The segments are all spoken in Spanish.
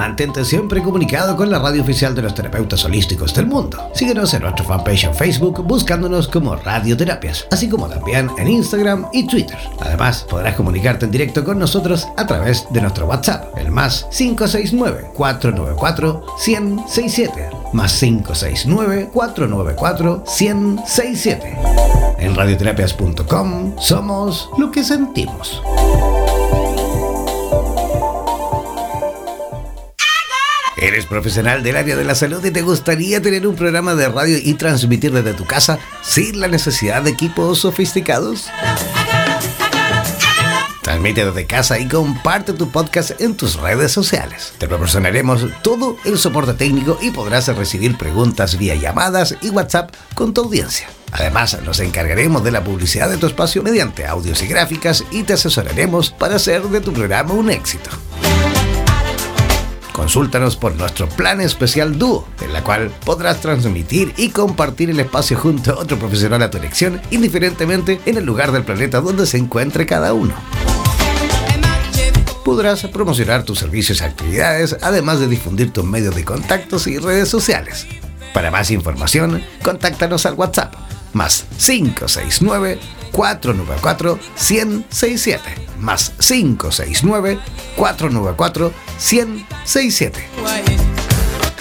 Mantente siempre comunicado con la radio oficial de los terapeutas holísticos del mundo. Síguenos en nuestro fanpage en Facebook buscándonos como Radioterapias, así como también en Instagram y Twitter. Además, podrás comunicarte en directo con nosotros a través de nuestro WhatsApp, el más 569-494-1067, más 569-494-1067. En radioterapias.com somos lo que sentimos. ¿Eres profesional del área de la salud y te gustaría tener un programa de radio y transmitir desde tu casa sin la necesidad de equipos sofisticados? Transmite desde casa y comparte tu podcast en tus redes sociales. Te proporcionaremos todo el soporte técnico y podrás recibir preguntas vía llamadas y WhatsApp con tu audiencia. Además, nos encargaremos de la publicidad de tu espacio mediante audios y gráficas y te asesoraremos para hacer de tu programa un éxito. Consúltanos por nuestro plan especial Dúo, en la cual podrás transmitir y compartir el espacio junto a otro profesional a tu elección, indiferentemente en el lugar del planeta donde se encuentre cada uno. Podrás promocionar tus servicios y actividades, además de difundir tus medios de contactos y redes sociales. Para más información, contáctanos al WhatsApp más 569 494 1067 más 569 494 1067.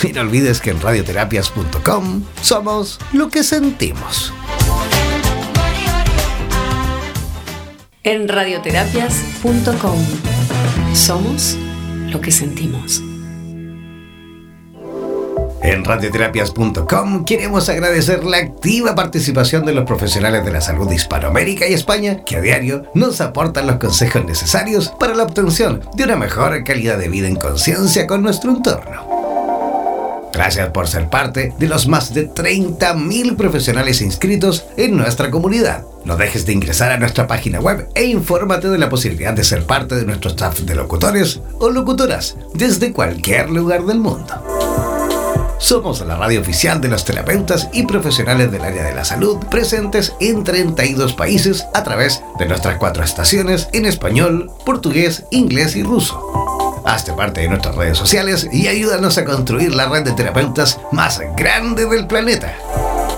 Y no olvides que en radioterapias.com somos lo que sentimos. En radioterapias.com somos lo que sentimos. En radioterapias.com queremos agradecer la activa participación de los profesionales de la salud de Hispanoamérica y España que a diario nos aportan los consejos necesarios para la obtención de una mejor calidad de vida en conciencia con nuestro entorno. Gracias por ser parte de los más de 30.000 profesionales inscritos en nuestra comunidad. No dejes de ingresar a nuestra página web e infórmate de la posibilidad de ser parte de nuestro staff de locutores o locutoras desde cualquier lugar del mundo. Somos la radio oficial de los terapeutas y profesionales del área de la salud presentes en 32 países a través de nuestras cuatro estaciones en español, portugués, inglés y ruso. Hazte parte de nuestras redes sociales y ayúdanos a construir la red de terapeutas más grande del planeta.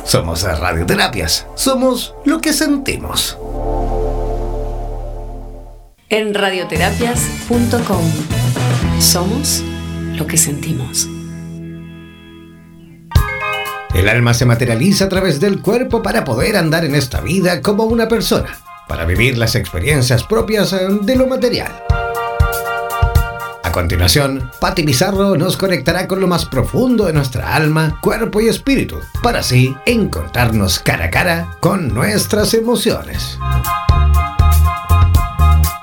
Somos Radioterapias. Somos lo que sentimos. En radioterapias.com somos lo que sentimos. El alma se materializa a través del cuerpo para poder andar en esta vida como una persona, para vivir las experiencias propias eh, de lo material. A continuación, Patti Pizarro nos conectará con lo más profundo de nuestra alma, cuerpo y espíritu, para así encontrarnos cara a cara con nuestras emociones.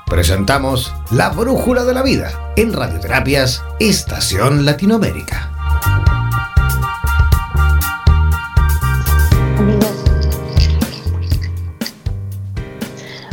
Presentamos La Brújula de la Vida en Radioterapias Estación Latinoamérica.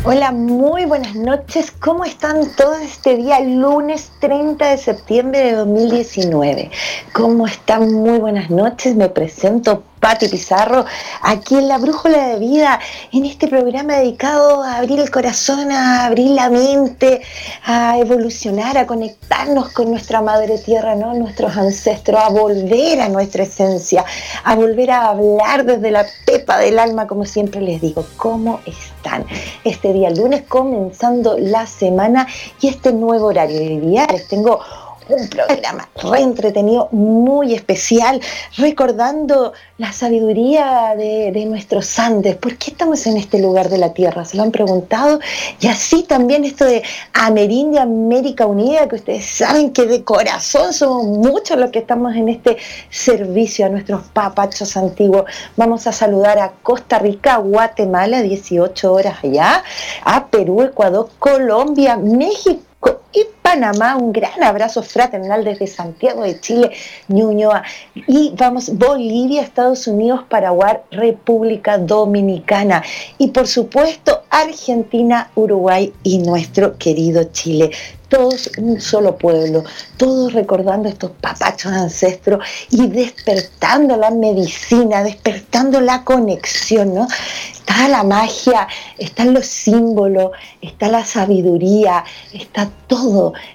Hola, muy buenas noches. ¿Cómo están todos este día, lunes 30 de septiembre de 2019? ¿Cómo están? Muy buenas noches. Me presento Pati Pizarro, aquí en La Brújula de Vida, en este programa dedicado a abrir el corazón, a abrir la mente, a evolucionar, a conectarnos con nuestra madre tierra, ¿no? nuestros ancestros, a volver a nuestra esencia, a volver a hablar desde la pepa del alma, como siempre les digo. ¿Cómo están? Este día lunes comenzando la semana y este nuevo horario de día. Les tengo un programa re entretenido, muy especial, recordando la sabiduría de, nuestros Andes. ¿Por qué estamos en este lugar de la Tierra? ¿Se lo han preguntado? Y así también esto de Amerindia, América Unida, que ustedes saben que de corazón somos muchos los que estamos en este servicio a nuestros papachos antiguos. Vamos a saludar a Costa Rica, Guatemala, 18 horas allá, a Perú, Ecuador, Colombia, México y Panamá. Un gran abrazo fraternal desde Santiago de Chile, Ñuñoa. Y vamos, Bolivia, Estados Unidos, Paraguay, República Dominicana. Y por supuesto, Argentina, Uruguay y nuestro querido Chile todos un solo pueblo, todos recordando estos papachos ancestros y despertando la medicina, despertando la conexión, ¿no? Está la magia, están los símbolos, está la sabiduría, está todo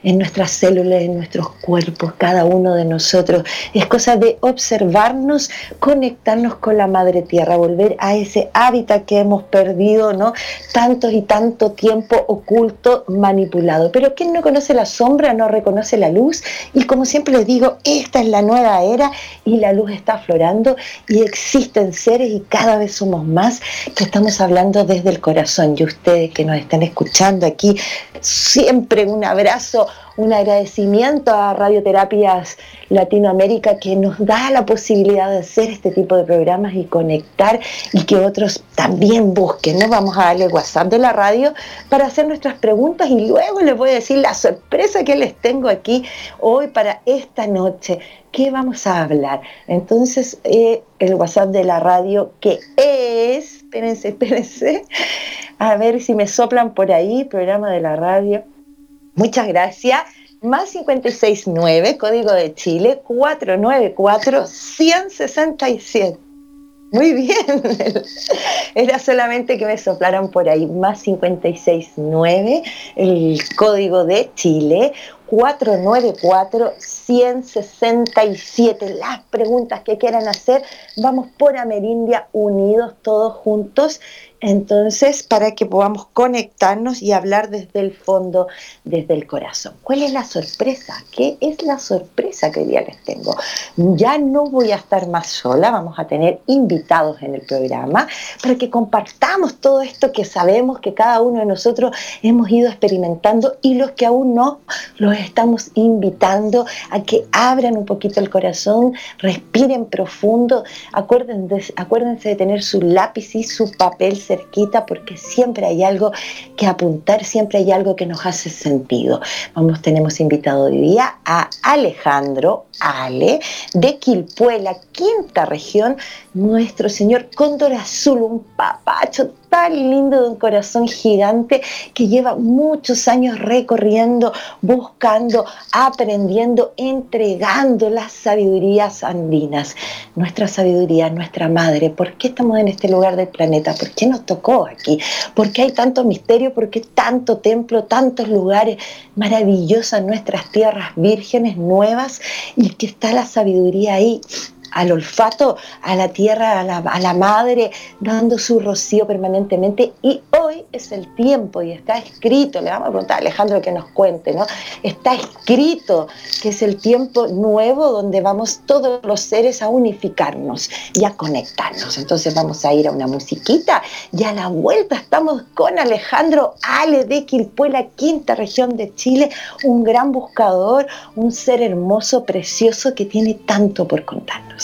en nuestras células, en nuestros cuerpos, cada uno de nosotros. Es cosa de observarnos, conectarnos con la madre tierra, volver a ese hábitat que hemos perdido, ¿no? Tanto y tanto tiempo oculto, manipulado. Pero quien no conoce la sombra no reconoce la luz. Y como siempre les digo, esta es la nueva era y la luz está aflorando y existen seres y cada vez somos más que estamos hablando desde el corazón. Y ustedes que nos están escuchando aquí, siempre un abrazo, un agradecimiento a Radioterapias Latinoamérica que nos da la posibilidad de hacer este tipo de programas y conectar y que otros también busquen. ¿no? Vamos a darle WhatsApp de la radio para hacer nuestras preguntas y luego les voy a decir la sorpresa que les tengo aquí hoy para esta noche. ¿Qué vamos a hablar? Entonces, eh, el WhatsApp de la radio que es, espérense, espérense, a ver si me soplan por ahí, programa de la radio. Muchas gracias. Más 569, código de Chile, 494-167. Muy bien. Era solamente que me soplaran por ahí. Más 569, el código de Chile, 494-167. Las preguntas que quieran hacer, vamos por Amerindia unidos todos juntos entonces, para que podamos conectarnos y hablar desde el fondo, desde el corazón. ¿Cuál es la sorpresa? ¿Qué es la sorpresa que hoy día les tengo? Ya no voy a estar más sola, vamos a tener invitados en el programa para que compartamos todo esto que sabemos que cada uno de nosotros hemos ido experimentando y los que aún no, los estamos invitando a que abran un poquito el corazón, respiren profundo, acuérdense, acuérdense de tener su lápiz y su papel cerquita porque siempre hay algo que apuntar, siempre hay algo que nos hace sentido. Vamos, tenemos invitado hoy día a Alejandro Ale de Quilpuela, quinta región, nuestro señor Cóndor Azul, un papacho tan lindo de un corazón gigante que lleva muchos años recorriendo, buscando, aprendiendo, entregando las sabidurías andinas. Nuestra sabiduría, nuestra madre. ¿Por qué estamos en este lugar del planeta? ¿Por qué nos tocó aquí? ¿Por qué hay tanto misterio? ¿Por qué tanto templo, tantos lugares maravillosos nuestras tierras vírgenes nuevas y que está la sabiduría ahí? Al olfato, a la tierra, a la, madre, dando su rocío permanentemente. Y hoy es el tiempo y está escrito, le vamos a preguntar a Alejandro que nos cuente, ¿no? Está escrito que es el tiempo nuevo donde vamos todos los seres a unificarnos y a conectarnos. Entonces vamos a ir a una musiquita y a la vuelta estamos con Alejandro Ale de Quilpuela, quinta región de Chile, un gran buscador, un ser hermoso, precioso que tiene tanto por contarnos.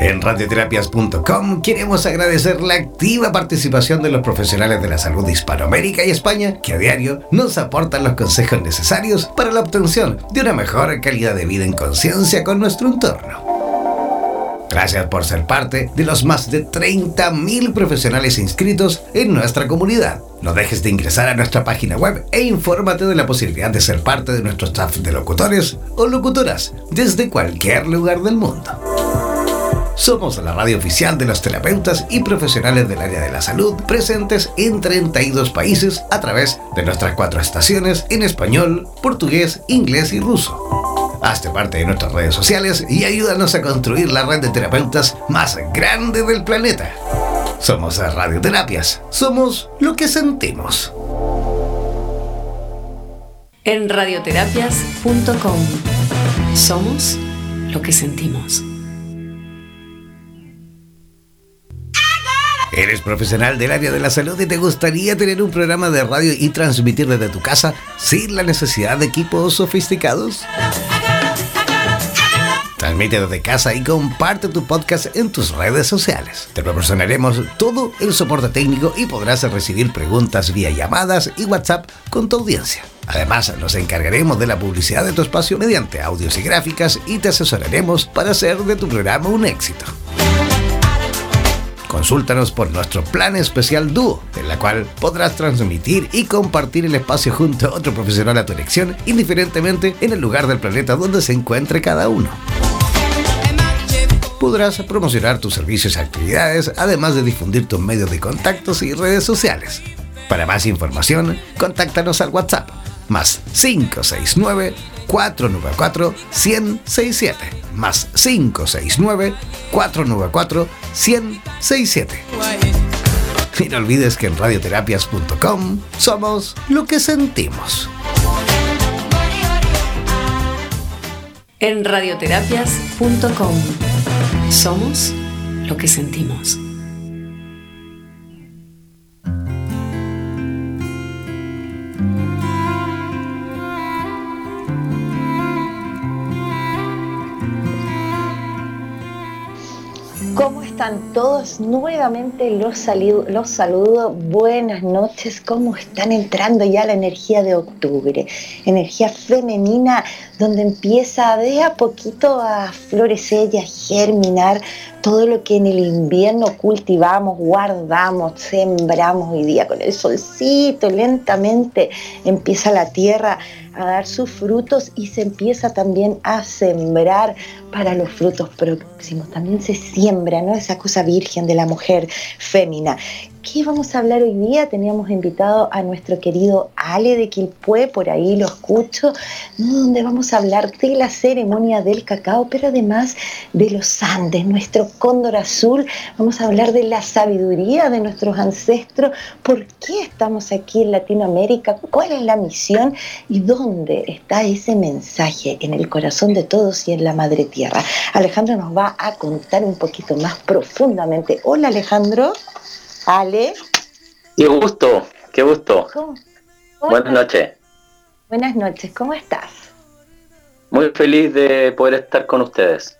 En radioterapias.com queremos agradecer la activa participación de los profesionales de la salud de Hispanoamérica y España que a diario nos aportan los consejos necesarios para la obtención de una mejor calidad de vida en conciencia con nuestro entorno. Gracias por ser parte de los más de 30.000 profesionales inscritos en nuestra comunidad. No dejes de ingresar a nuestra página web e infórmate de la posibilidad de ser parte de nuestro staff de locutores o locutoras desde cualquier lugar del mundo. Somos la radio oficial de los terapeutas y profesionales del área de la salud presentes en 32 países a través de nuestras cuatro estaciones en español, portugués, inglés y ruso. Hazte parte de nuestras redes sociales y ayúdanos a construir la red de terapeutas más grande del planeta. Somos Radioterapias. Somos lo que sentimos. En radioterapias.com. Somos lo que sentimos. ¿Eres profesional del área de la salud y te gustaría tener un programa de radio y transmitir desde tu casa sin la necesidad de equipos sofisticados? Transmite desde casa y comparte tu podcast en tus redes sociales. Te proporcionaremos todo el soporte técnico y podrás recibir preguntas vía llamadas y WhatsApp con tu audiencia. Además, nos encargaremos de la publicidad de tu espacio mediante audios y gráficas y te asesoraremos para hacer de tu programa un éxito. Consúltanos por nuestro plan especial Dúo, en la cual podrás transmitir y compartir el espacio junto a otro profesional a tu elección, indiferentemente en el lugar del planeta donde se encuentre cada uno podrás promocionar tus servicios y actividades, además de difundir tus medios de contactos y redes sociales. Para más información, contáctanos al WhatsApp más 569 494 1067 más 569 494 1067. Y no olvides que en radioterapias.com somos lo que sentimos. En radioterapias.com somos lo que sentimos. Todos? Nuevamente los, saludo, los saludo. Buenas noches. ¿Cómo están entrando ya la energía de octubre? Energía femenina donde empieza de a poquito a florecer y a germinar todo lo que en el invierno cultivamos, guardamos, sembramos hoy día con el solcito, lentamente empieza la tierra a dar sus frutos y se empieza también a sembrar para los frutos próximos. También se siembra, ¿no? Esa cosa virgen de la mujer fémina qué vamos a hablar hoy día? Teníamos invitado a nuestro querido Ale de Quilpué, por ahí lo escucho, donde vamos a hablar de la ceremonia del cacao, pero además de los Andes, nuestro cóndor azul. Vamos a hablar de la sabiduría de nuestros ancestros, por qué estamos aquí en Latinoamérica, cuál es la misión y dónde está ese mensaje en el corazón de todos y en la madre tierra. Alejandro nos va a contar un poquito más profundamente. Hola Alejandro. Ale. Qué gusto, qué gusto. Buenas noches. Buenas noches, ¿cómo estás? Muy feliz de poder estar con ustedes.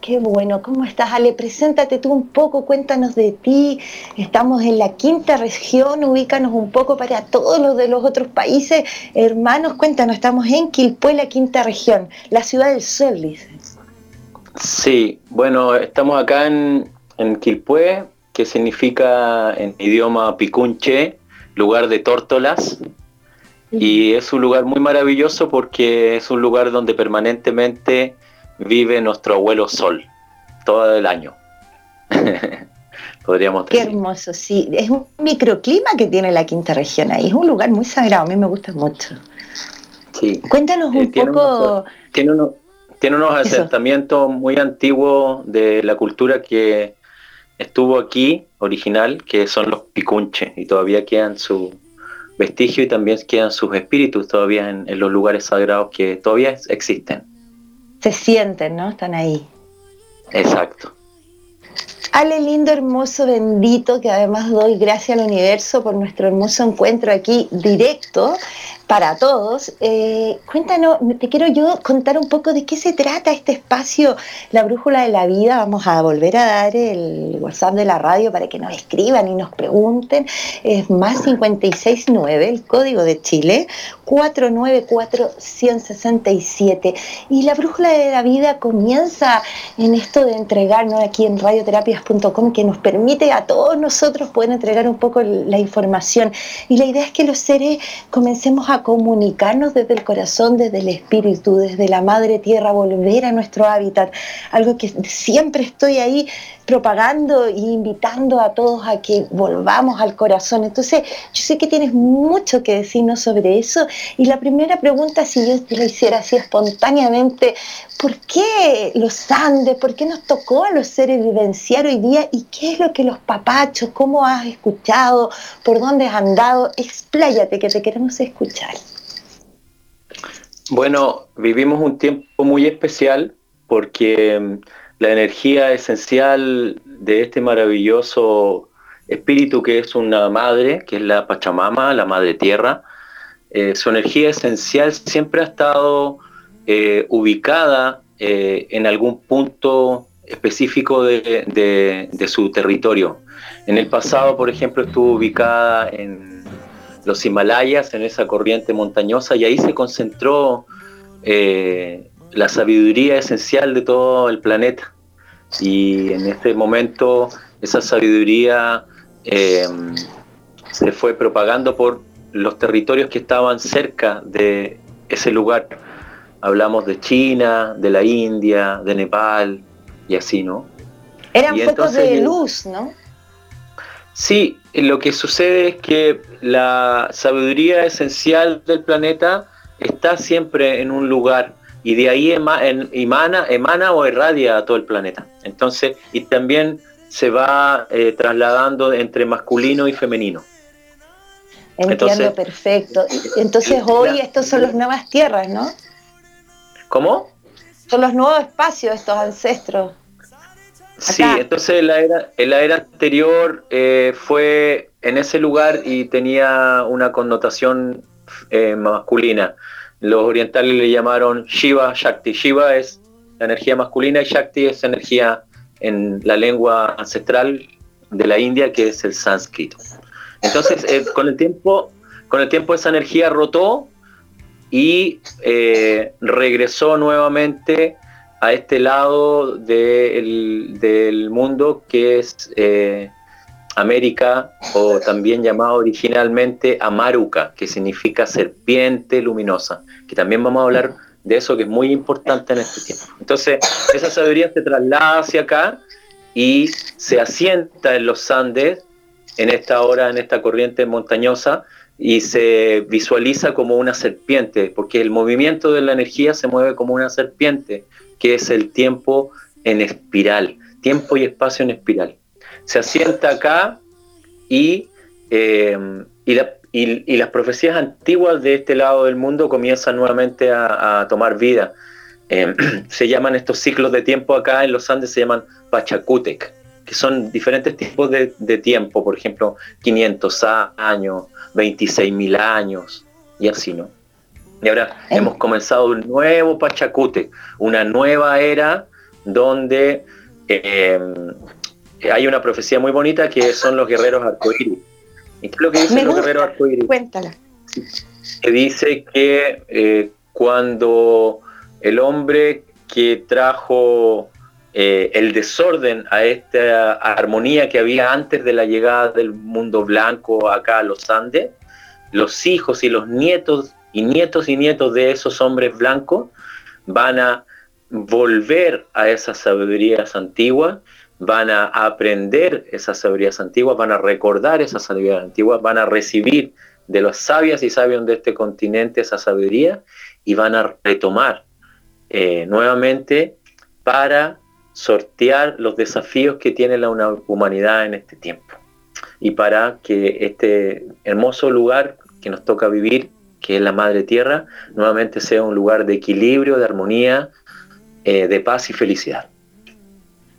Qué bueno, ¿cómo estás, Ale? Preséntate tú un poco, cuéntanos de ti. Estamos en la quinta región, ubícanos un poco para todos los de los otros países. Hermanos, cuéntanos, estamos en Quilpué, la quinta región, la ciudad del sol, dices. Sí, bueno, estamos acá en, en Quilpué, que significa en idioma picunche, lugar de tórtolas. Y es un lugar muy maravilloso porque es un lugar donde permanentemente vive nuestro abuelo Sol, todo el año. Podríamos decir. Qué hermoso, sí. Es un microclima que tiene la quinta región ahí. Es un lugar muy sagrado, a mí me gusta mucho. Sí. Cuéntanos un eh, poco. tiene, tiene unos asentamientos muy antiguos de la cultura que estuvo aquí, original, que son los picunches, y todavía quedan sus vestigios y también quedan sus espíritus todavía en, los lugares sagrados que todavía existen. Se sienten, ¿no? Están ahí. Exacto. Ale lindo, hermoso, bendito, que además doy gracias al universo por nuestro hermoso encuentro aquí directo para todos. Eh, cuéntanos, te quiero yo contar un poco de qué se trata este espacio, la brújula de la vida. Vamos a volver a dar el WhatsApp de la radio para que nos escriban y nos pregunten. Es más 569, el código de Chile, 494-167. Y la brújula de la vida comienza en esto de entregarnos aquí en radioterapias.com, que nos permite a todos nosotros poder entregar un poco la información. Y la idea es que los seres comencemos a comunicarnos desde el corazón, desde el espíritu, desde la madre tierra, volver a nuestro hábitat, algo que siempre estoy ahí propagando e invitando a todos a que volvamos al corazón. Entonces, yo sé que tienes mucho que decirnos sobre eso y la primera pregunta, si yo te lo hiciera así espontáneamente, ¿por qué los Andes? ¿Por qué nos tocó a los seres vivenciar hoy día? ¿Y qué es lo que los papachos? ¿Cómo has escuchado? ¿Por dónde has andado? Expláyate, que te queremos escuchar. Bueno, vivimos un tiempo muy especial porque la energía esencial de este maravilloso espíritu que es una madre, que es la Pachamama, la Madre Tierra, eh, su energía esencial siempre ha estado eh, ubicada eh, en algún punto específico de, su territorio. En el pasado, por ejemplo, estuvo ubicada en los Himalayas, en esa corriente montañosa, y ahí se concentró la sabiduría esencial de todo el planeta. Y en este momento esa sabiduría em, se fue propagando por los territorios que estaban cerca de ese lugar. Hablamos de China, de la India, de Nepal y así, ¿no? Eran focos de luz, ¿no? Sí, lo que sucede es que la sabiduría esencial del planeta está siempre en un lugar y de ahí emana, emana o irradia a todo el planeta. Entonces, y también se va eh, trasladando entre masculino y femenino. Entiendo, perfecto. Entonces hoy estos son las nuevas tierras, ¿no? ¿Cómo? Son los nuevos espacios, estos ancestros. Sí, entonces la era, la era anterior eh, fue en ese lugar y tenía una connotación eh, masculina. Los orientales le llamaron Shiva Shakti. Shiva es la energía masculina y Shakti es energía en la lengua ancestral de la India, que es el sánscrito. Entonces, eh, con el tiempo, con el tiempo esa energía rotó y eh, regresó nuevamente a este lado del mundo que es eh, América, o también llamado originalmente Amaruca, que significa serpiente luminosa, que también vamos a hablar de eso que es muy importante en este tiempo. Entonces, esa sabiduría se traslada hacia acá y se asienta en los Andes en esta hora, en esta corriente montañosa, y se visualiza como una serpiente, porque el movimiento de la energía se mueve como una serpiente, que es el tiempo en espiral, tiempo y espacio en espiral. Se asienta acá y, eh, y, las profecías antiguas de este lado del mundo comienzan nuevamente a, tomar vida. Eh, se llaman estos ciclos de tiempo acá en los Andes, se llaman Pachacútec que son diferentes tipos de, tiempo, por ejemplo, 500 años, 26.000 años y así, ¿no? Y ahora hemos comenzado un nuevo Pachacute, una nueva era donde em, hay una profecía muy bonita que son los guerreros arcoíris. ¿Y qué es lo que dicen los guerreros arcoíris? Cuéntala. Que dice que eh, cuando el hombre que trajo eh, el desorden a esta armonía que había antes de la llegada del mundo blanco acá a los Andes, los hijos y los nietos y nietos y nietos de esos hombres blancos van a volver a esas sabidurías antiguas, van a aprender esas sabidurías antiguas, van a recordar esas sabidurías antiguas, van a recibir de los sabias y sabios de este continente esa sabiduría y van a retomar eh, nuevamente para sortear los desafíos que tiene la humanidad en este tiempo. Y para que este hermoso lugar que nos toca vivir, que es la Madre Tierra, nuevamente sea un lugar de equilibrio, de armonía, eh, de paz y felicidad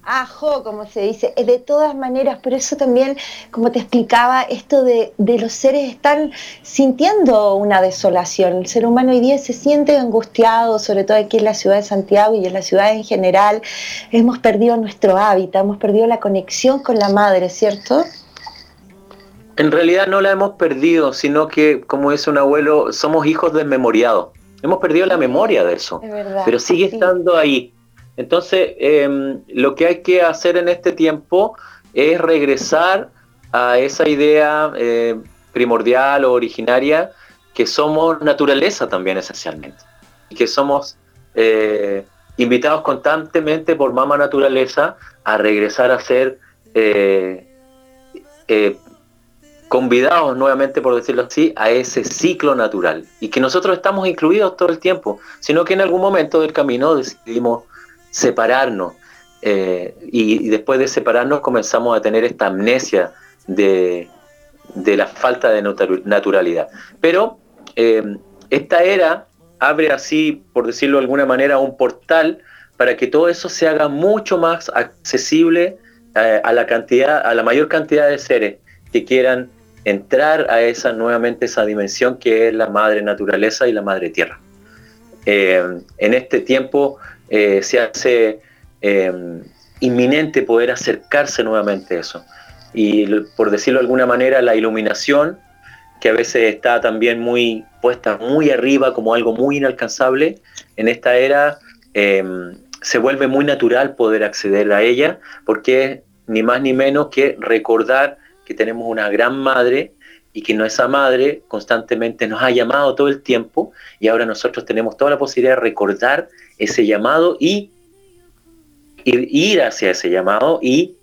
ajo, como se dice, de todas maneras, por eso también, como te explicaba, esto de, los seres están sintiendo una desolación. El ser humano hoy día se siente angustiado, sobre todo aquí en la ciudad de Santiago y en la ciudad en general. Hemos perdido nuestro hábitat, hemos perdido la conexión con la madre, ¿cierto? En realidad no la hemos perdido, sino que, como dice un abuelo, somos hijos desmemoriados. Hemos perdido la memoria de eso, pero sigue estando ahí entonces, em, lo que hay que hacer en este tiempo es regresar a esa idea eh, primordial o originaria que somos naturaleza también esencialmente. Y que somos eh, invitados constantemente por Mama Naturaleza a regresar a ser eh, convidados nuevamente, por decirlo así, a ese ciclo natural. Y que nosotros estamos incluidos todo el tiempo, sino que en algún momento del camino decidimos separarnos. Eh, y, después de separarnos comenzamos a tener esta amnesia de, la falta de naturalidad. Pero eh, esta era abre así, por decirlo de alguna manera, un portal para que todo eso se haga mucho más accesible eh, a la cantidad, a la mayor cantidad de seres que quieran entrar a esa nuevamente esa dimensión que es la madre naturaleza y la madre tierra. en este tiempo eh, se hace em, inminente poder acercarse nuevamente a eso. Y por decirlo de alguna manera, la iluminación, que a veces está también muy puesta muy arriba como algo muy inalcanzable, en esta era em, se vuelve muy natural poder acceder a ella porque ni más ni menos que recordar que tenemos una gran madre y que esa madre constantemente nos ha llamado todo el tiempo y ahora nosotros tenemos toda la posibilidad de recordar ese llamado y ir hacia ese llamado y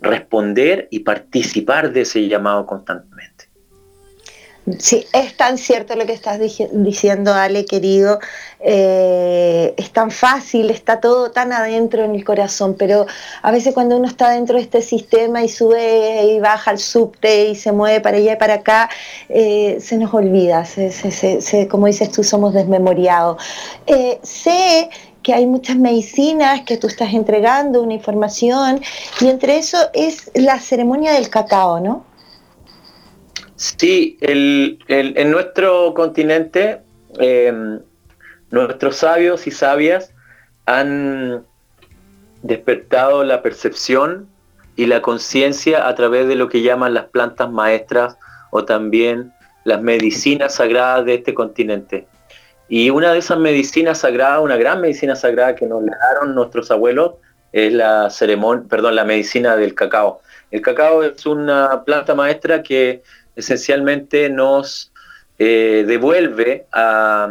responder y participar de ese llamado constantemente. Sí, es tan cierto lo que estás diciendo, Ale, querido. Eh, es tan fácil, está todo tan adentro en el corazón, pero a veces cuando uno está dentro de este sistema y sube y baja al subte y se mueve para allá y para acá, eh, se nos olvida, se, como dices tú, somos desmemoriados. Eh, sé que hay muchas medicinas que tú estás entregando, una información, y entre eso es la ceremonia del cacao, ¿no? Sí, en nuestro continente, em, nuestros sabios y sabias han despertado la percepción y la conciencia a través de lo que llaman las plantas maestras o también las medicinas sagradas de este continente. Y una de esas medicinas sagradas, una gran medicina sagrada que nos dejaron nuestros abuelos, es la ceremonia, perdón, la medicina del cacao. El cacao es una planta maestra que esencialmente nos eh, devuelve a,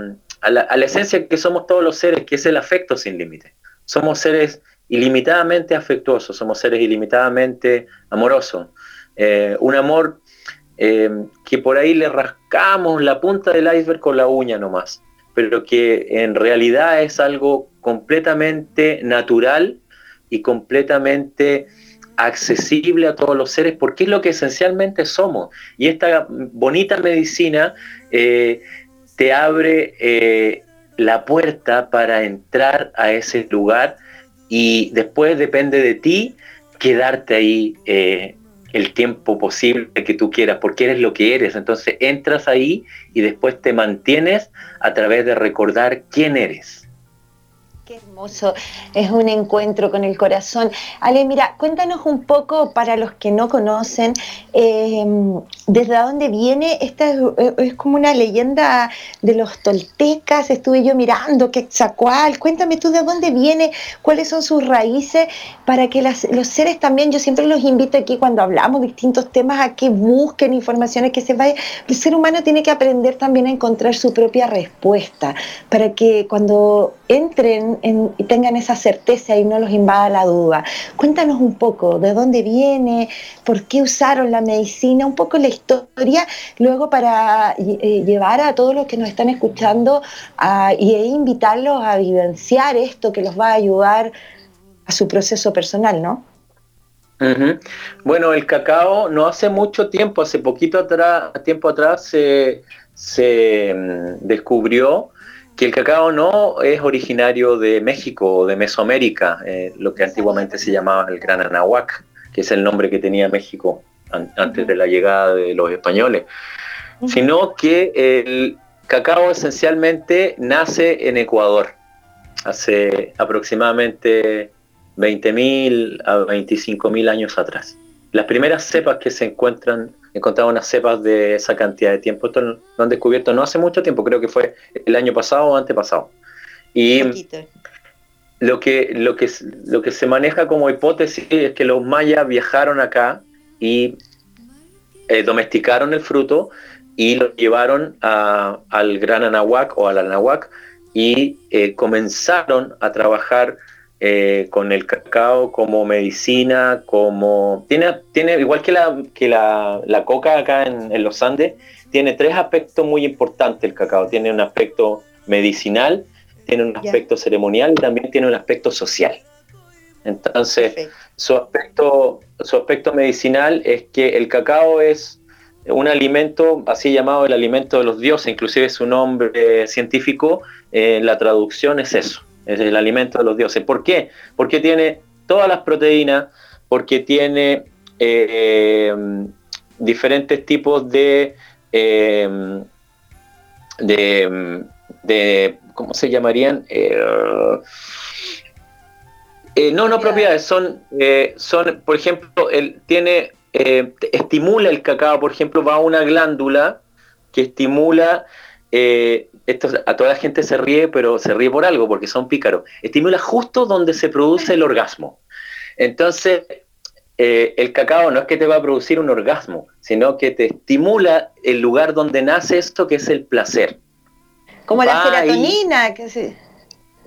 la, esencia que somos todos los seres, que es el afecto sin límite. Somos seres ilimitadamente afectuosos, somos seres ilimitadamente amorosos. Eh, un amor eh, que por ahí le rascamos la punta del iceberg con la uña nomás, pero que en realidad es algo completamente natural y completamente accesible a todos los seres porque es lo que esencialmente somos. Y esta bonita medicina eh, te abre eh, la puerta para entrar a ese lugar y después depende de ti quedarte ahí eh, el tiempo posible que tú quieras, porque eres lo que eres. Entonces entras ahí y después te mantienes a través de recordar quién eres. Qué hermoso, es un encuentro con el corazón. Ale, mira, cuéntanos un poco para los que no conocen, em, desde dónde viene, esta es, como una leyenda de los toltecas, estuve yo mirando, Quetzalcoatl, cuéntame tú de dónde viene, cuáles son sus raíces, para que los seres también, yo siempre los invito aquí cuando hablamos distintos temas a que busquen informaciones, que se vaya, el ser humano tiene que aprender también a encontrar su propia respuesta, para que cuando entren y tengan esa certeza y no los invada la duda. Cuéntanos un poco de dónde viene, por qué usaron la medicina, un poco la historia, luego para eh, llevar a todos los que nos están escuchando y e invitarlos a vivenciar esto que los va a ayudar a su proceso personal, ¿no? Bueno, el cacao no hace mucho tiempo, hace poquito atrás, tiempo atrás se, se mm, descubrió que el cacao no es originario de México o de Mesoamérica, eh, lo que antiguamente se llamaba el Gran Anahuac, que es el nombre que tenía México antes de la llegada de los españoles, sino que el cacao esencialmente nace en Ecuador, hace aproximadamente 20.000 a 25.000 años atrás. Las primeras cepas que se encuentran encontrado unas cepas de esa cantidad de tiempo. Esto lo han descubierto no hace mucho tiempo, creo que fue el año pasado o antepasado. Y lo que, lo, que, lo que se maneja como hipótesis es que los mayas viajaron acá y eh, domesticaron el fruto y lo llevaron al gran Anahuac o al Anahuac y eh, comenzaron a trabajar eh, con el cacao como medicina, como... Tiene, tiene igual que la, que la, coca acá en, los Andes, tiene tres aspectos muy importantes el cacao. Tiene un aspecto medicinal, tiene un aspecto ceremonial y también tiene un aspecto social. Entonces, su aspecto, su aspecto medicinal es que el cacao es un alimento, así llamado el alimento de los dioses, inclusive su nombre científico, en eh, la traducción es eso, es el alimento de los dioses. ¿Por qué? Porque tiene todas las proteínas, porque tiene eh, diferentes tipos de, eh, de, ¿cómo se llamarían? Eh, no, no propiedades, son, son por ejemplo, el, tiene, estimula el cacao, por ejemplo, va a una glándula que estimula esto a toda la gente se ríe, pero se ríe por algo, porque son pícaros. Estimula justo donde se produce el orgasmo. Entonces, eh, el cacao no es que te va a producir un orgasmo, sino que te estimula el lugar donde nace esto, que es el placer. Como la serotonina, que sí.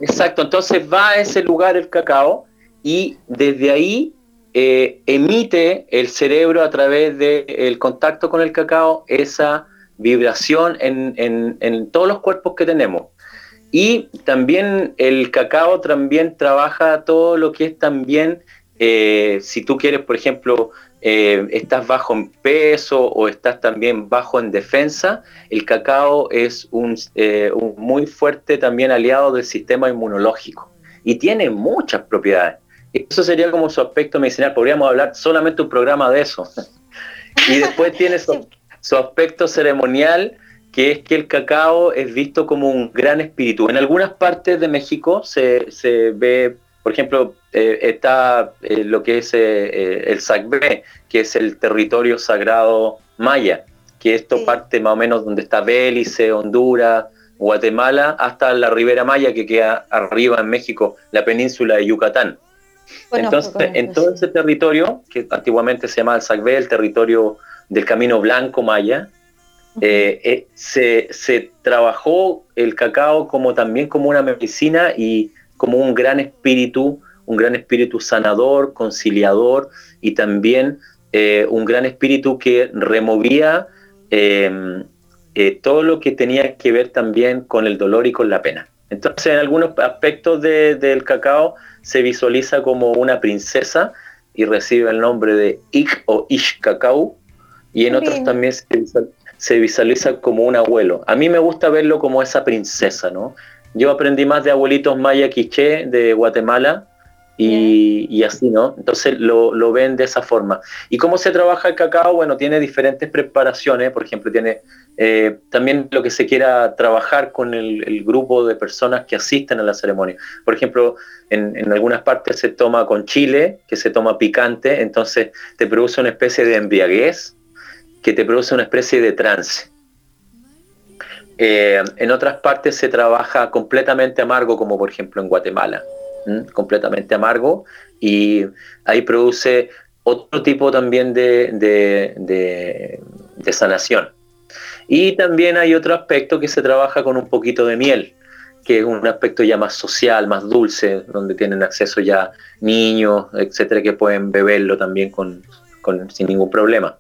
Exacto, entonces va a ese lugar el cacao y desde ahí eh, emite el cerebro a través del contacto con el cacao esa vibración en, todos los cuerpos que tenemos. Y también el cacao también trabaja todo lo que es también, eh, si tú quieres, por ejemplo, eh, estás bajo en peso o estás también bajo en defensa, el cacao es un, un muy fuerte también aliado del sistema inmunológico y tiene muchas propiedades. Eso sería como su aspecto medicinal. Podríamos hablar solamente un programa de eso. y después tiene aspecto ceremonial, que es que el cacao es visto como un gran espíritu. En algunas partes de México se, ve, por ejemplo, eh, está eh, lo que es eh, el Sacbé, que es el territorio sagrado maya, que esto parte más o menos donde está Bélice, Honduras, Guatemala, hasta la Ribera Maya, que queda arriba en México, la península de Yucatán. Entonces, en todo ese territorio, que antiguamente se llamaba el Sacbé, el territorio del Camino Blanco Maya, eh, eh, se, trabajó el cacao como también como una medicina y como un gran espíritu, un gran espíritu sanador, conciliador y también eh, un gran espíritu que removía em, todo lo que tenía que ver también con el dolor y con la pena. Entonces, en algunos aspectos del cacao se visualiza como una princesa y recibe el nombre de Ik o Ish Cacao, y en otros también se visualiza, como un abuelo. A mí me gusta verlo como esa princesa, ¿no? Yo aprendí más de abuelitos maya quiché de Guatemala y, así, ¿no? Entonces lo, lo, ven de esa forma. ¿Y cómo se trabaja el cacao? Bueno, tiene diferentes preparaciones, por ejemplo, tiene eh, también lo que se quiera trabajar con el, grupo de personas que asisten a la ceremonia. Por ejemplo, en, algunas partes se toma con chile, que se toma picante, entonces te produce una especie de embriaguez, que te produce una especie de trance. Eh, en otras partes se trabaja completamente amargo, como por ejemplo en Guatemala, completamente amargo, y ahí produce otro tipo también de, de sanación. Y también hay otro aspecto que se trabaja con un poquito de miel, que es un aspecto ya más social, más dulce, donde tienen acceso ya niños, etcétera, que pueden beberlo también con, sin ningún problema.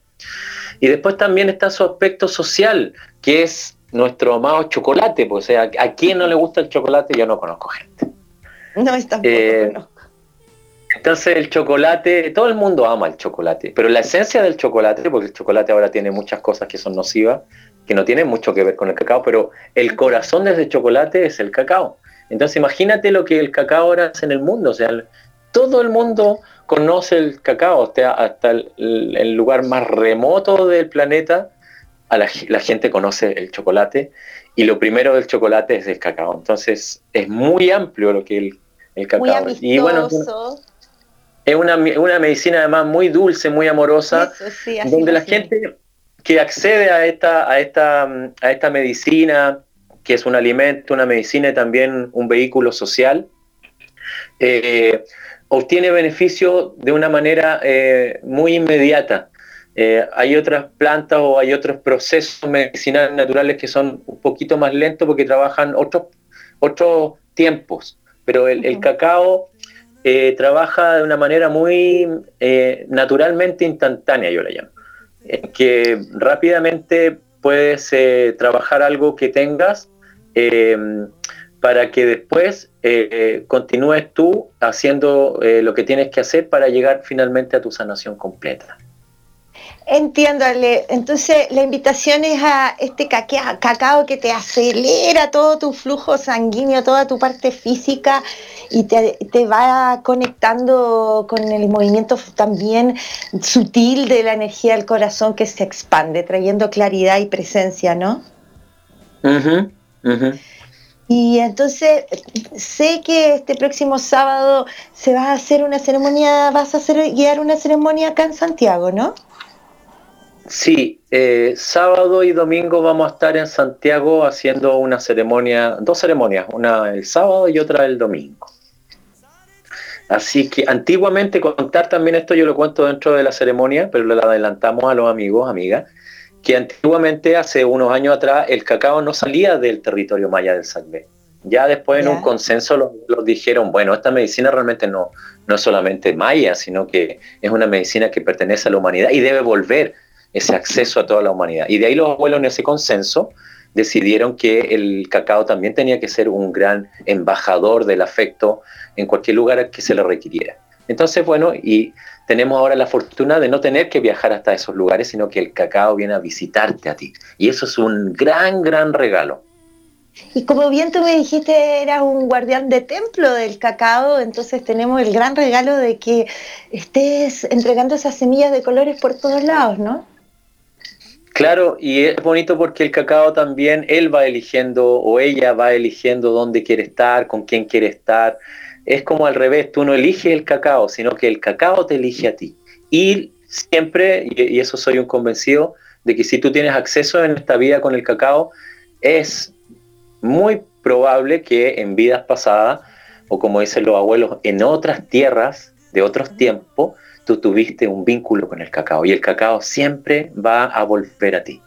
Y después también está su aspecto social, que es nuestro amado chocolate. Pues, o sea, ¿a quién no le gusta el chocolate? Yo no conozco gente. No, es tampoco eh, Entonces el chocolate, todo el mundo ama el chocolate, pero la esencia del chocolate, porque el chocolate ahora tiene muchas cosas que son nocivas, que no tiene mucho que ver con el cacao, pero el corazón de ese chocolate es el cacao. Entonces imagínate lo que el cacao ahora hace en el mundo, o sea, todo el mundo conoce el cacao, hasta el, lugar más remoto del planeta, a la, gente conoce el chocolate y lo primero del chocolate es el cacao. Entonces es muy amplio lo que el, el cacao. Muy y bueno, es una, una, medicina además muy dulce, muy amorosa, donde la gente que accede a esta, a esta, a esta medicina, que es un alimento, una medicina y también un vehículo social, eh, obtiene beneficio de una manera eh, muy inmediata. Eh, hay otras plantas o hay otros procesos medicinales naturales que son un poquito más lentos porque trabajan otros, otros tiempos, pero el, cacao trabaja de una manera muy naturalmente instantánea, yo la llamo. Que rápidamente puedes eh, trabajar algo que tengas para que después eh, eh, continúes tú haciendo lo que tienes que hacer para llegar finalmente a tu sanación completa. Entiendo, Entonces, la invitación es a este cacao que te acelera todo tu flujo sanguíneo, toda tu parte física y te, va conectando con el movimiento también sutil de la energía del corazón que se expande, trayendo claridad y presencia, ¿no? Y entonces sé que este próximo sábado se va a hacer una ceremonia, vas a hacer guiar una ceremonia acá en Santiago, ¿no? Sí, eh, sábado y domingo vamos a estar en Santiago haciendo una ceremonia, dos ceremonias, una el sábado y otra el domingo. Así que antiguamente contar también esto yo lo cuento dentro de la ceremonia, pero lo adelantamos a los amigos, amigas, que antiguamente, hace unos años atrás, el cacao no salía del territorio maya del Salvé. Ya después en un consenso los, dijeron, bueno, esta medicina realmente no, no es solamente maya, sino que es una medicina que pertenece a la humanidad y debe volver ese acceso a toda la humanidad. Y de ahí los abuelos en ese consenso decidieron que el cacao también tenía que ser un gran embajador del afecto en cualquier lugar que se le requiriera. Entonces, bueno, y tenemos ahora la fortuna de no tener que viajar hasta esos lugares, sino que el cacao viene a visitarte a ti. Y eso es un gran, gran regalo. Y como bien tú me dijiste, eras un guardián de templo del cacao, entonces tenemos el gran regalo de que estés entregando esas semillas de colores por todos lados, ¿no? Claro, y es bonito porque el cacao también, él va eligiendo o ella va eligiendo dónde quiere estar, con quién quiere estar. Es como al revés, tú no eliges el cacao, sino que el cacao te elige a ti. Y siempre, y eso soy un convencido, de que si tú tienes acceso en esta vida con el cacao, es muy probable que en vidas pasadas, o como dicen los abuelos, en otras tierras de otros tiempos, tú tuviste un vínculo con el cacao y el cacao siempre va a volver a ti.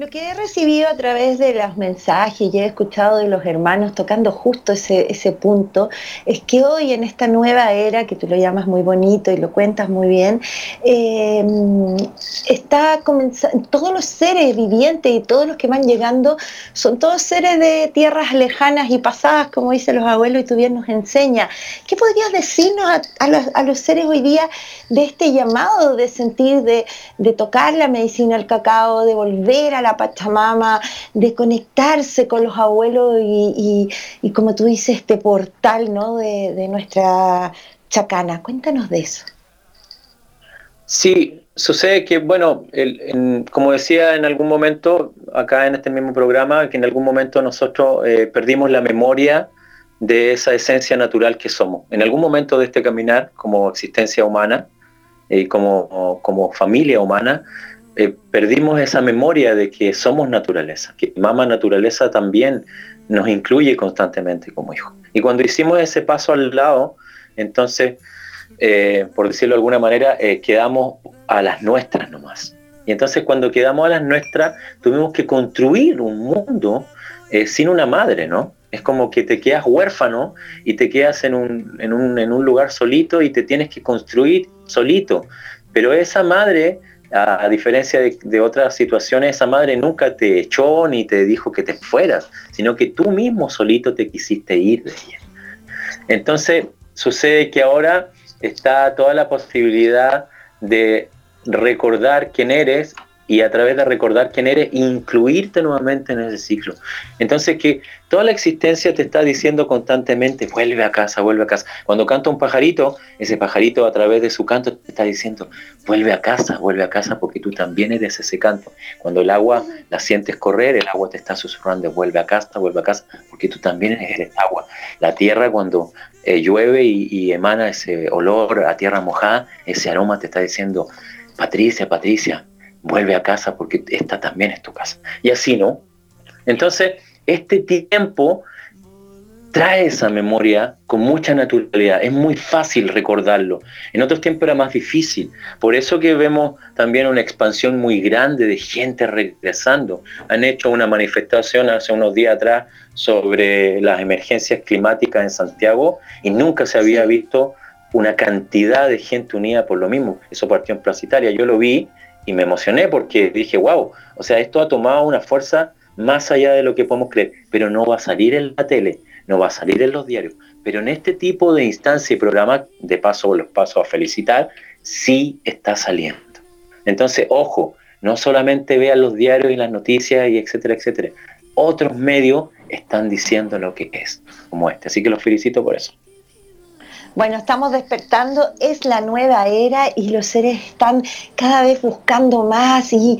Lo que he recibido a través de los mensajes y he escuchado de los hermanos tocando justo ese, ese punto es que hoy en esta nueva era, que tú lo llamas muy bonito y lo cuentas muy bien, eh, está comenzando, todos los seres vivientes y todos los que van llegando son todos seres de tierras lejanas y pasadas, como dicen los abuelos y tú bien nos enseña. ¿Qué podrías decirnos a, los, a los, seres hoy día de este llamado de sentir, de, de tocar la medicina al cacao, de volver a la Pachamama, de conectarse con los abuelos y, como tú dices, este portal ¿no? de, nuestra chacana. Cuéntanos de eso. Sí, sucede que, bueno, como decía en algún momento, acá en este mismo programa, que en algún momento nosotros eh, perdimos la memoria de esa esencia natural que somos. En algún momento de este caminar, como existencia humana y como, como familia humana, eh, perdimos esa memoria de que somos naturaleza, que mamá naturaleza también nos incluye constantemente como hijo. Y cuando hicimos ese paso al lado, entonces, eh, por decirlo de alguna manera, eh, quedamos a las nuestras nomás. Y entonces cuando quedamos a las nuestras, tuvimos que construir un mundo sin una madre, ¿no? Es como que te quedas huérfano y te quedas en un, en un, en un lugar solito y te tienes que construir solito. Pero esa madre a, diferencia de, otras situaciones, esa madre nunca te echó ni te dijo que te fueras, sino que tú mismo solito te quisiste ir de ella. Entonces, sucede que ahora está toda la posibilidad de recordar quién eres y a través de recordar quién eres, incluirte nuevamente en ese ciclo. Entonces que toda la existencia te está diciendo constantemente, vuelve a casa, vuelve a casa. Cuando canta un pajarito, ese pajarito a través de su canto te está diciendo, vuelve a casa, vuelve a casa, porque tú también eres ese canto. Cuando el agua la sientes correr, el agua te está susurrando, vuelve a casa, vuelve a casa, porque tú también eres agua. La tierra cuando eh, llueve y, y emana ese olor a tierra mojada, ese aroma te está diciendo, Patricia, Patricia, vuelve a casa porque esta también es tu casa. Y así, ¿no? Entonces, este tiempo trae esa memoria con mucha naturalidad. Es muy fácil recordarlo. En otros tiempos era más difícil. Por eso que vemos también una expansión muy grande de gente regresando. Han hecho una manifestación hace unos días atrás sobre las emergencias climáticas en Santiago y nunca se había visto una cantidad de gente unida por lo mismo. Eso partió en Plaza Italia. Yo lo vi y me emocioné porque dije, wow, o sea, esto ha tomado una fuerza más allá de lo que podemos creer, pero no va a salir en la tele, no va a salir en los diarios, pero en este tipo de instancia y programa, de paso los paso a felicitar, sí está saliendo. Entonces, ojo, no solamente vean los diarios y las noticias y etcétera, etcétera. Otros medios están diciendo lo que es, como este. Así que los felicito por eso. Bueno, estamos despertando, es la nueva era y los seres están cada vez buscando más y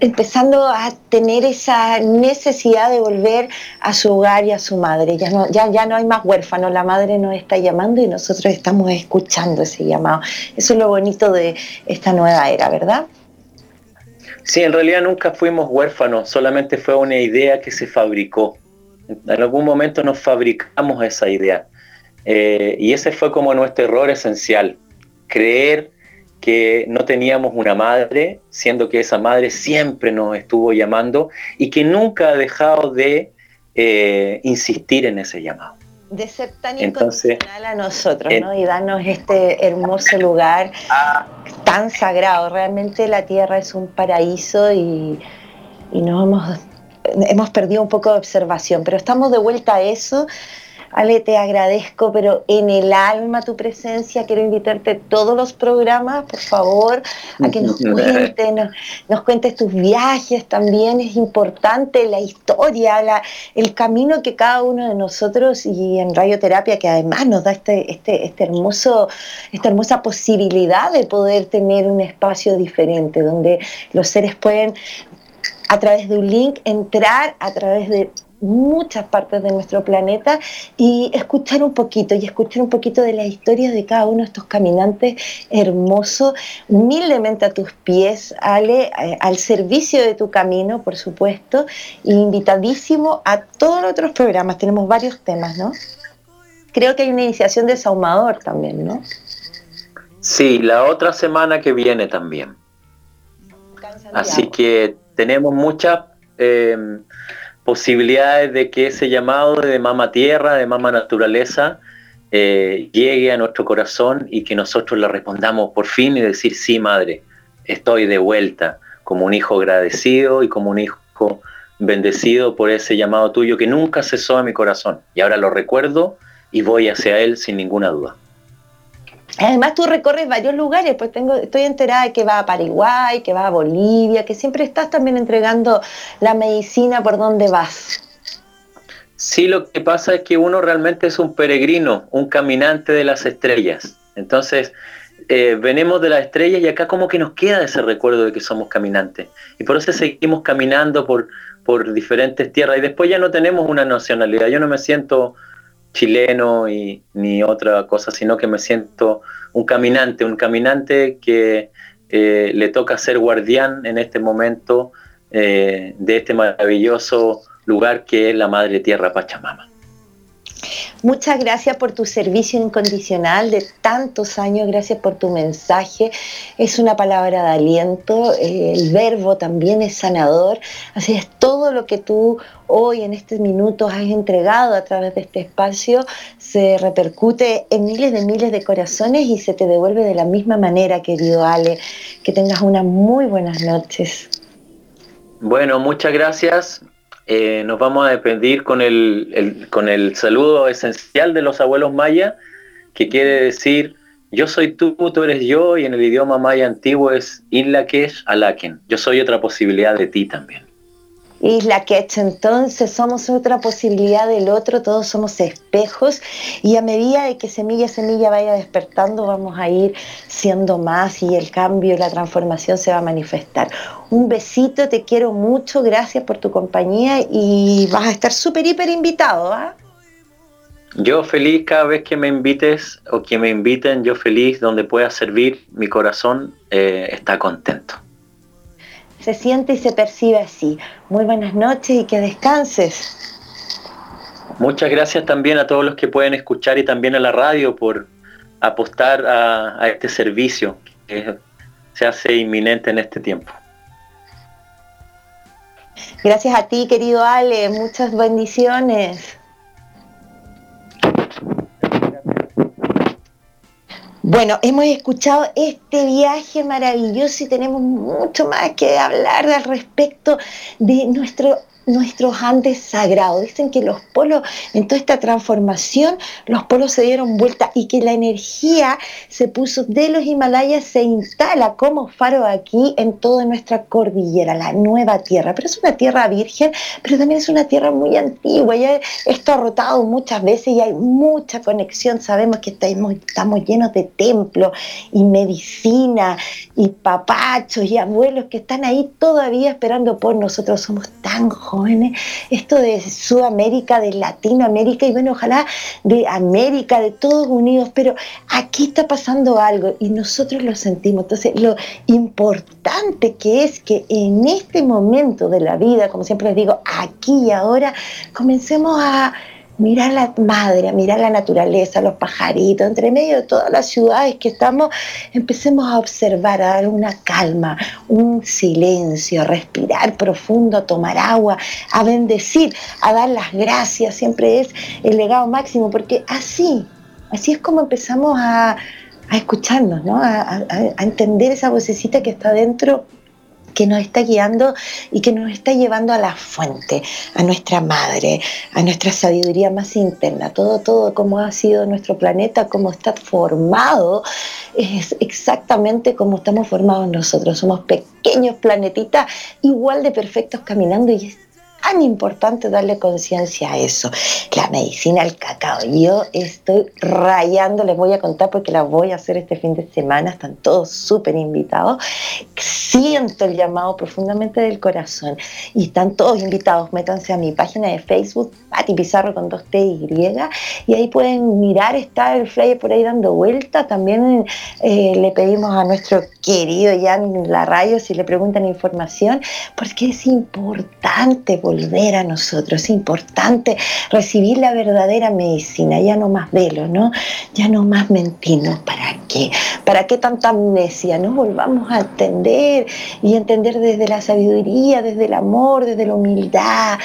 empezando a tener esa necesidad de volver a su hogar y a su madre. Ya no, ya, ya no hay más huérfanos, la madre nos está llamando y nosotros estamos escuchando ese llamado. Eso es lo bonito de esta nueva era, ¿verdad? Sí, en realidad nunca fuimos huérfanos, solamente fue una idea que se fabricó. En algún momento nos fabricamos esa idea Eh, y ese fue como nuestro error esencial, creer que no teníamos una madre, siendo que esa madre siempre nos estuvo llamando y que nunca ha dejado de eh, insistir en ese llamado. De ser tan incondicional a nosotros, ¿no? Y darnos este hermoso lugar ah. tan sagrado. Realmente la tierra es un paraíso y, y nos hemos, hemos perdido un poco de observación, pero estamos de vuelta a eso Ale, te agradezco, pero en el alma tu presencia. Quiero invitarte a todos los programas, por favor, a que nos cuentes, nos, cuentes tus viajes también. Es importante la historia, la, el camino que cada uno de nosotros y en radioterapia, que además nos da este, este, este hermoso, esta hermosa posibilidad de poder tener un espacio diferente, donde los seres pueden a través de un link entrar a través de muchas partes de nuestro planeta y escuchar un poquito y escuchar un poquito de las historias de cada uno de estos caminantes hermosos, humildemente a tus pies, Ale, eh, al servicio de tu camino, por supuesto, invitadísimo a todos los otros programas. Tenemos varios temas, ¿no? Creo que hay una iniciación de Saumador también, ¿no? Sí, la otra semana que viene también. Así que tenemos muchas... Eh, posibilidades de que ese llamado de mama tierra, de mama naturaleza, eh, llegue a nuestro corazón y que nosotros le respondamos por fin y decir, sí, madre, estoy de vuelta como un hijo agradecido y como un hijo bendecido por ese llamado tuyo que nunca cesó en mi corazón. Y ahora lo recuerdo y voy hacia él sin ninguna duda. Además tú recorres varios lugares, pues tengo, estoy enterada de que va a Paraguay, que va a Bolivia, que siempre estás también entregando la medicina por donde vas. Sí, lo que pasa es que uno realmente es un peregrino, un caminante de las estrellas. Entonces, eh, venimos de las estrellas y acá como que nos queda ese recuerdo de que somos caminantes. Y por eso seguimos caminando por, por diferentes tierras. Y después ya no tenemos una nacionalidad. Yo no me siento chileno y ni otra cosa, sino que me siento un caminante, un caminante que eh, le toca ser guardián en este momento eh, de este maravilloso lugar que es la Madre Tierra Pachamama. Muchas gracias por tu servicio incondicional de tantos años, gracias por tu mensaje. Es una palabra de aliento, eh, el verbo también es sanador. Así es, todo lo que tú hoy en estos minutos has entregado a través de este espacio se repercute en miles de miles de corazones y se te devuelve de la misma manera, querido Ale. Que tengas unas muy buenas noches. Bueno, muchas gracias. Eh, nos vamos a despedir con el, con el saludo esencial de los abuelos maya, que quiere decir, yo soy tú, tú eres yo, y en el idioma maya antiguo es Inlakesh Alaken, yo soy otra posibilidad de ti también. Isla Ketch, entonces somos otra posibilidad del otro, todos somos espejos y a medida de que semilla semilla vaya despertando vamos a ir siendo más y el cambio, la transformación se va a manifestar. Un besito, te quiero mucho, gracias por tu compañía y vas a estar súper, hiper invitado. ¿ah? Yo feliz cada vez que me invites o que me inviten, yo feliz donde pueda servir, mi corazón eh, está contento se siente y se percibe así. Muy buenas noches y que descanses. Muchas gracias también a todos los que pueden escuchar y también a la radio por apostar a, este servicio que se hace inminente en este tiempo. Gracias a ti, querido Ale. Muchas bendiciones. Bueno, hemos escuchado este viaje maravilloso y tenemos mucho más que hablar al respecto de nuestro nuestros Andes sagrados. Dicen que los polos, en toda esta transformación, los polos se dieron vuelta y que la energía se puso de los Himalayas, se instala como faro aquí en toda nuestra cordillera, la nueva tierra. Pero es una tierra virgen, pero también es una tierra muy antigua. Ya está rotado muchas veces y hay mucha conexión. Sabemos que estamos, estamos llenos de templos y medicina y papachos y abuelos que están ahí todavía esperando por nosotros. Somos tan jóvenes, esto de Sudamérica, de Latinoamérica y bueno, ojalá de América, de todos unidos, pero aquí está pasando algo y nosotros lo sentimos. Entonces, lo importante que es que en este momento de la vida, como siempre les digo, aquí y ahora, comencemos a mirar a la madre, mirar la naturaleza, los pajaritos, entre medio de todas las ciudades que estamos, empecemos a observar, a dar una calma, un silencio, a respirar profundo, a tomar agua, a bendecir, a dar las gracias, siempre es el legado máximo, porque así, así es como empezamos a, escucharnos, ¿no? a entender esa vocecita que está dentro que nos está guiando y que nos está llevando a la fuente, a nuestra madre, a nuestra sabiduría más interna. Todo, todo, cómo ha sido nuestro planeta, cómo está formado, es exactamente como estamos formados nosotros. Somos pequeños planetitas igual de perfectos caminando y tan importante darle conciencia a eso. La medicina al cacao. Yo estoy rayando, les voy a contar porque la voy a hacer este fin de semana, están todos súper invitados. Siento el llamado profundamente del corazón y están todos invitados. Métanse a mi página de Facebook, Pati Pizarro con dos T y y ahí pueden mirar, está el flyer por ahí dando vuelta. También eh, le pedimos a nuestro querido Jan Larrayo si le preguntan información, porque es importante volver a nosotros, es importante recibir la verdadera medicina, ya no más velo, ¿no? Ya no más mentirnos, ¿para qué? ¿Para qué tanta amnesia? No volvamos a entender y entender desde la sabiduría, desde el amor, desde la humildad.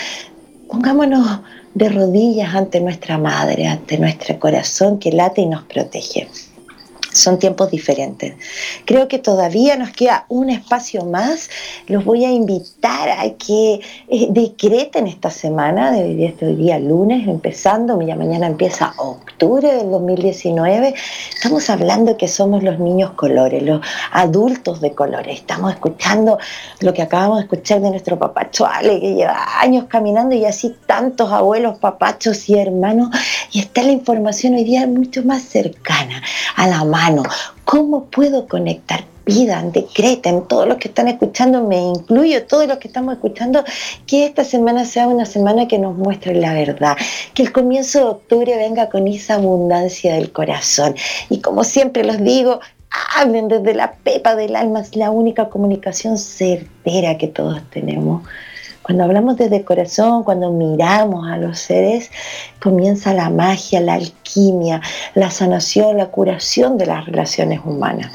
Pongámonos de rodillas ante nuestra madre, ante nuestro corazón que late y nos protege son tiempos diferentes. Creo que todavía nos queda un espacio más. Los voy a invitar a que eh, decreten esta semana, de este día lunes, empezando, mañana empieza octubre del 2019. Estamos hablando que somos los niños colores, los adultos de colores. Estamos escuchando lo que acabamos de escuchar de nuestro papacho Ale, que lleva años caminando y así tantos abuelos, papachos y hermanos. Y está la información hoy día mucho más cercana a la ¿Cómo puedo conectar? Pidan, decreten, todos los que están escuchando, me incluyo, todos los que estamos escuchando, que esta semana sea una semana que nos muestre la verdad, que el comienzo de octubre venga con esa abundancia del corazón. Y como siempre los digo, hablen desde la pepa del alma, es la única comunicación certera que todos tenemos. Cuando hablamos desde corazón, cuando miramos a los seres, comienza la magia, la alquimia, la sanación, la curación de las relaciones humanas.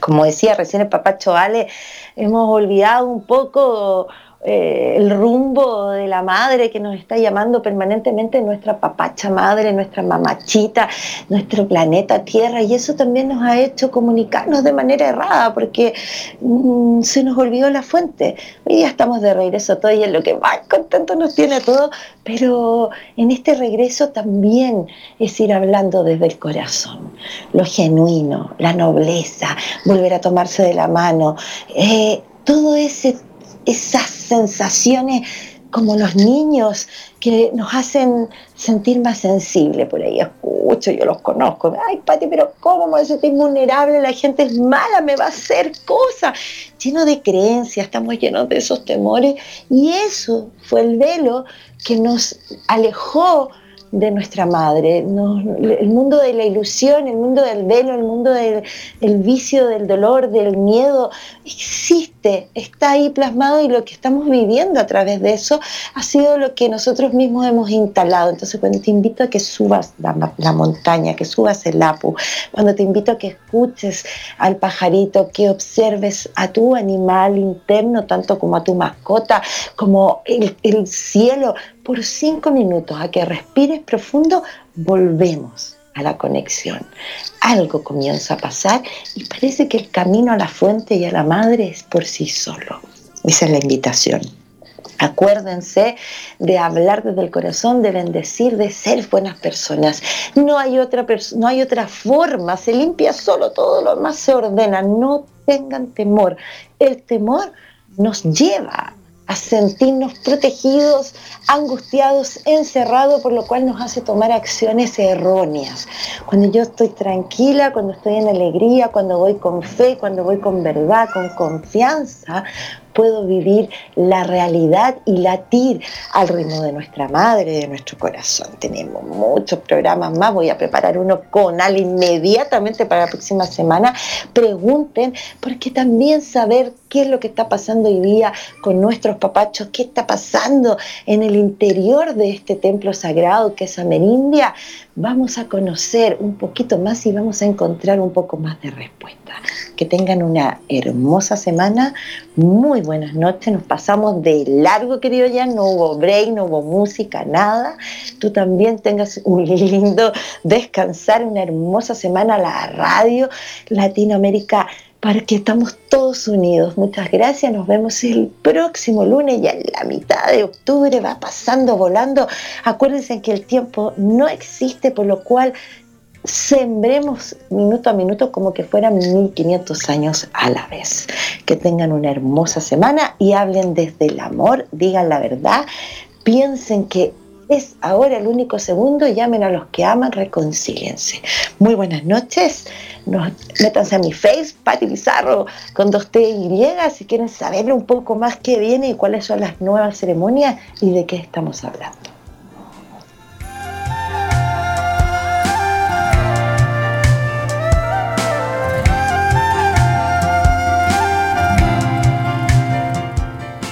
Como decía recién el papá Ale, hemos olvidado un poco eh, el rumbo de la madre que nos está llamando permanentemente nuestra papacha madre, nuestra mamachita, nuestro planeta Tierra, y eso también nos ha hecho comunicarnos de manera errada, porque mm, se nos olvidó la fuente. Hoy día estamos de regreso todo y es lo que más contento nos tiene todo, pero en este regreso también es ir hablando desde el corazón, lo genuino, la nobleza, volver a tomarse de la mano, eh, todo ese esas sensaciones como los niños que nos hacen sentir más sensible. Por ahí escucho, yo los conozco. Ay, Pati, pero ¿cómo me voy a sentir vulnerable? La gente es mala, me va a hacer cosas. Lleno de creencias, estamos llenos de esos temores. Y eso fue el velo que nos alejó de nuestra madre. el mundo de la ilusión, el mundo del velo, el mundo del vicio, del dolor, del miedo, existe, está ahí plasmado y lo que estamos viviendo a través de eso ha sido lo que nosotros mismos hemos instalado. Entonces cuando te invito a que subas la, la montaña, que subas el Apu, cuando te invito a que escuches al pajarito, que observes a tu animal interno, tanto como a tu mascota, como el, el cielo, por cinco minutos, a que respires profundo, volvemos a la conexión. Algo comienza a pasar y parece que el camino a la fuente y a la madre es por sí solo. Esa es la invitación. Acuérdense de hablar desde el corazón, de bendecir, de ser buenas personas. No hay otra, no hay otra forma, se limpia solo, todo lo más se ordena. No tengan temor. El temor nos lleva a sentirnos protegidos, angustiados, encerrados, por lo cual nos hace tomar acciones erróneas. Cuando yo estoy tranquila, cuando estoy en alegría, cuando voy con fe, cuando voy con verdad, con confianza, puedo vivir la realidad y latir al ritmo de nuestra madre, de nuestro corazón. Tenemos muchos programas más, voy a preparar uno con Al inmediatamente para la próxima semana. Pregunten, porque también saber qué es lo que está pasando hoy día con nuestros papachos, qué está pasando en el interior de este templo sagrado que es Amerindia, vamos a conocer un poquito más y vamos a encontrar un poco más de respuesta. Que tengan una hermosa semana, muy buenas noches, nos pasamos de largo, querido ya, no hubo break, no hubo música, nada. Tú también tengas un lindo descansar, una hermosa semana, la radio Latinoamérica para que estamos todos unidos. Muchas gracias, nos vemos el próximo lunes, ya en la mitad de octubre, va pasando, volando. Acuérdense que el tiempo no existe, por lo cual sembremos minuto a minuto como que fueran 1500 años a la vez. Que tengan una hermosa semana y hablen desde el amor, digan la verdad, piensen que es ahora el único segundo, llamen a los que aman, reconcíliense. Muy buenas noches, Nos, métanse a mi face, Pati Pizarro, con dos T y si quieren saber un poco más qué viene y cuáles son las nuevas ceremonias y de qué estamos hablando.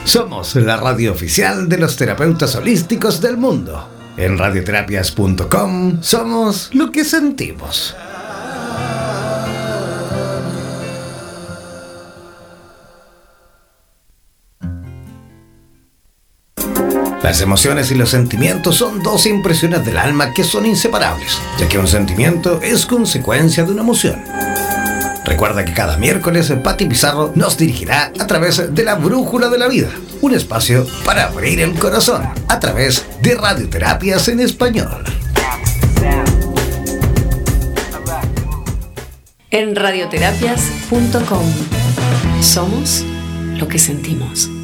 Somos la radio oficial de los terapeutas holísticos del mundo. En radioterapias.com somos lo que sentimos. Las emociones y los sentimientos son dos impresiones del alma que son inseparables, ya que un sentimiento es consecuencia de una emoción. Recuerda que cada miércoles Pati Pizarro nos dirigirá a través de la Brújula de la Vida, un espacio para abrir el corazón a través de radioterapias en español. En radioterapias.com somos lo que sentimos.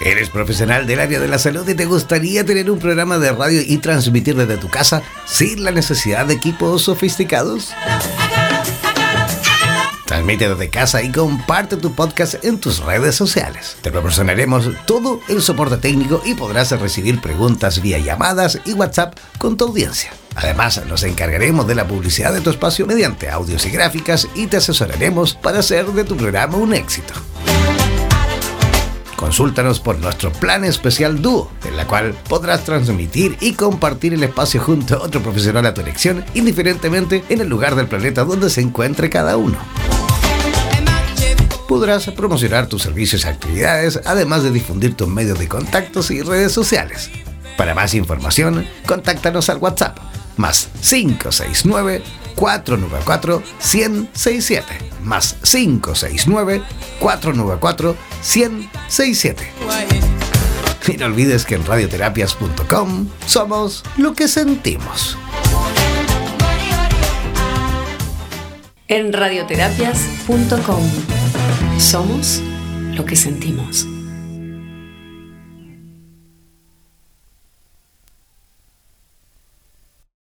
¿Eres profesional del área de la salud y te gustaría tener un programa de radio y transmitir desde tu casa sin la necesidad de equipos sofisticados? Transmite desde casa y comparte tu podcast en tus redes sociales. Te proporcionaremos todo el soporte técnico y podrás recibir preguntas vía llamadas y WhatsApp con tu audiencia. Además, nos encargaremos de la publicidad de tu espacio mediante audios y gráficas y te asesoraremos para hacer de tu programa un éxito. Consúltanos por nuestro plan especial Dúo, en la cual podrás transmitir y compartir el espacio junto a otro profesional a tu elección, indiferentemente en el lugar del planeta donde se encuentre cada uno. Podrás promocionar tus servicios y actividades, además de difundir tus medios de contactos y redes sociales. Para más información, contáctanos al WhatsApp más 569 494 167 más 569 494 167. Y no olvides que en radioterapias.com somos lo que sentimos. En radioterapias.com somos lo que sentimos.